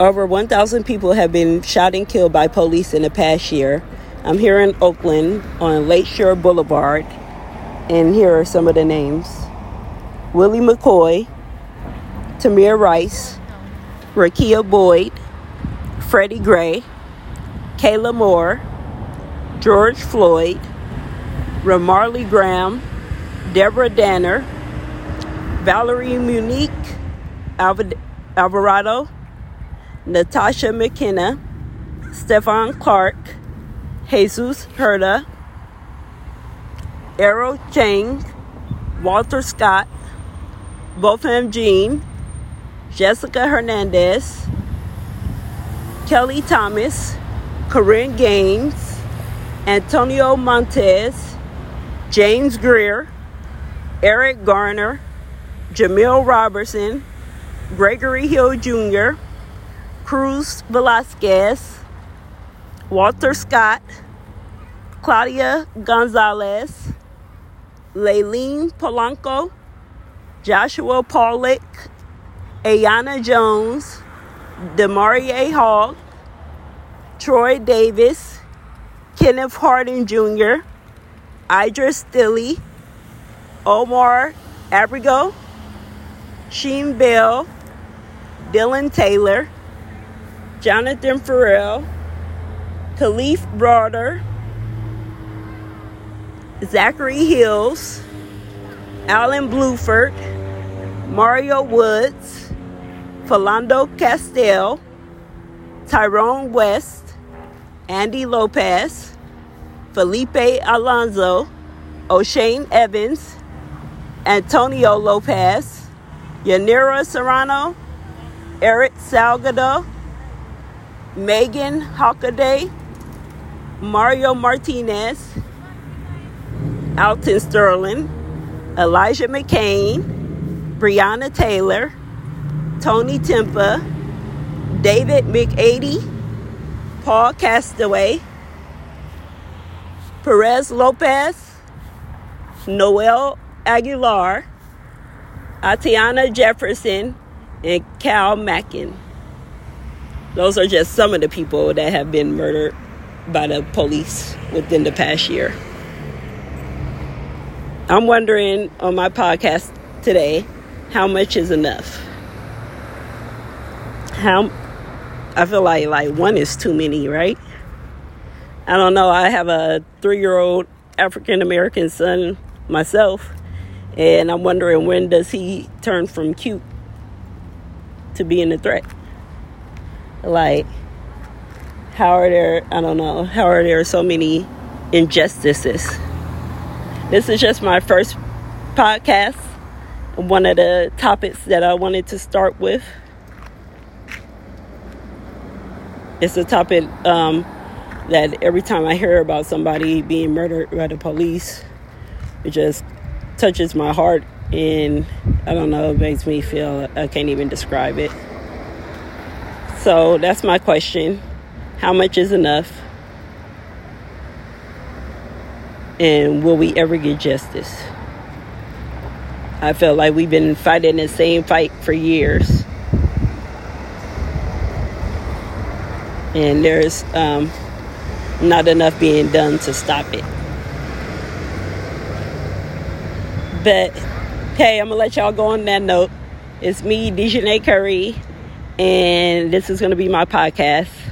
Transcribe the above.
Over 1,000 people have been shot and killed by police in the past year. I'm here in Oakland on Lakeshore Boulevard, and here are some of the names Willie McCoy, Tamir Rice, Rekia Boyd, Freddie Gray, Kayla Moore, George Floyd, Ramarley Graham, Deborah Danner, Valerie Munique Alvarado, Natasha McKenna, Stephon Clark, Jesus Huerta, Errol Chang, Walter Scott, Botham Jean, Jessica Hernandez, Kelly Thomas, Korryn Gaines, Antonio Montez, James Greer, Eric Garner, Jamil Robertson, Gregory Hill Jr., Cruz Velasquez, Walter Scott, Claudia Gonzalez, Layleen Polanco, Joshua Pollock, Aiyana Jones, Demarie Hall, Troy Davis, Kenneth Harding Jr., Idriss Stelley, Omar Abrego, Sean Bell, Dylan Taylor, Jonathan Ferrell, Kalief Browder, Zachary Hills, Alan Blueford, Mario Woods, Philando Castile, Tyrone West, Andy Lopez, Felipe Alonso, O'Shaine Evans, Antonio Lopez, Yanira Serrano, Eric Salgado, Meagan Hockaday, Mario Martinez, Alton Sterling, Elijah McClain, Breonna Taylor, Tony Timpa, David McAdy, Paul Castaway, Perez Lopez, Noel Aguilar, Atiana Jefferson, and Cal Mackin. Those are just some of the people that have been murdered by the police within the past year. I'm wondering on my podcast today how much is enough? How I feel like like one is too many, right? I don't know. I have a 3-year-old African American son myself, and I'm wondering when does he turn from cute to being a threat? Like, how are there, I don't know, how are there so many injustices? This is just my first podcast. One of the topics that I wanted to start with. It's a topic um, that every time I hear about somebody being murdered by the police, it just touches my heart and I don't know, it makes me feel I can't even describe it. So that's my question. How much is enough? And will we ever get justice? I feel like we've been fighting the same fight for years. And there's um, not enough being done to stop it. But hey, I'm gonna let y'all go on that note. It's me, Dejanay Curry, and this is gonna be my podcast.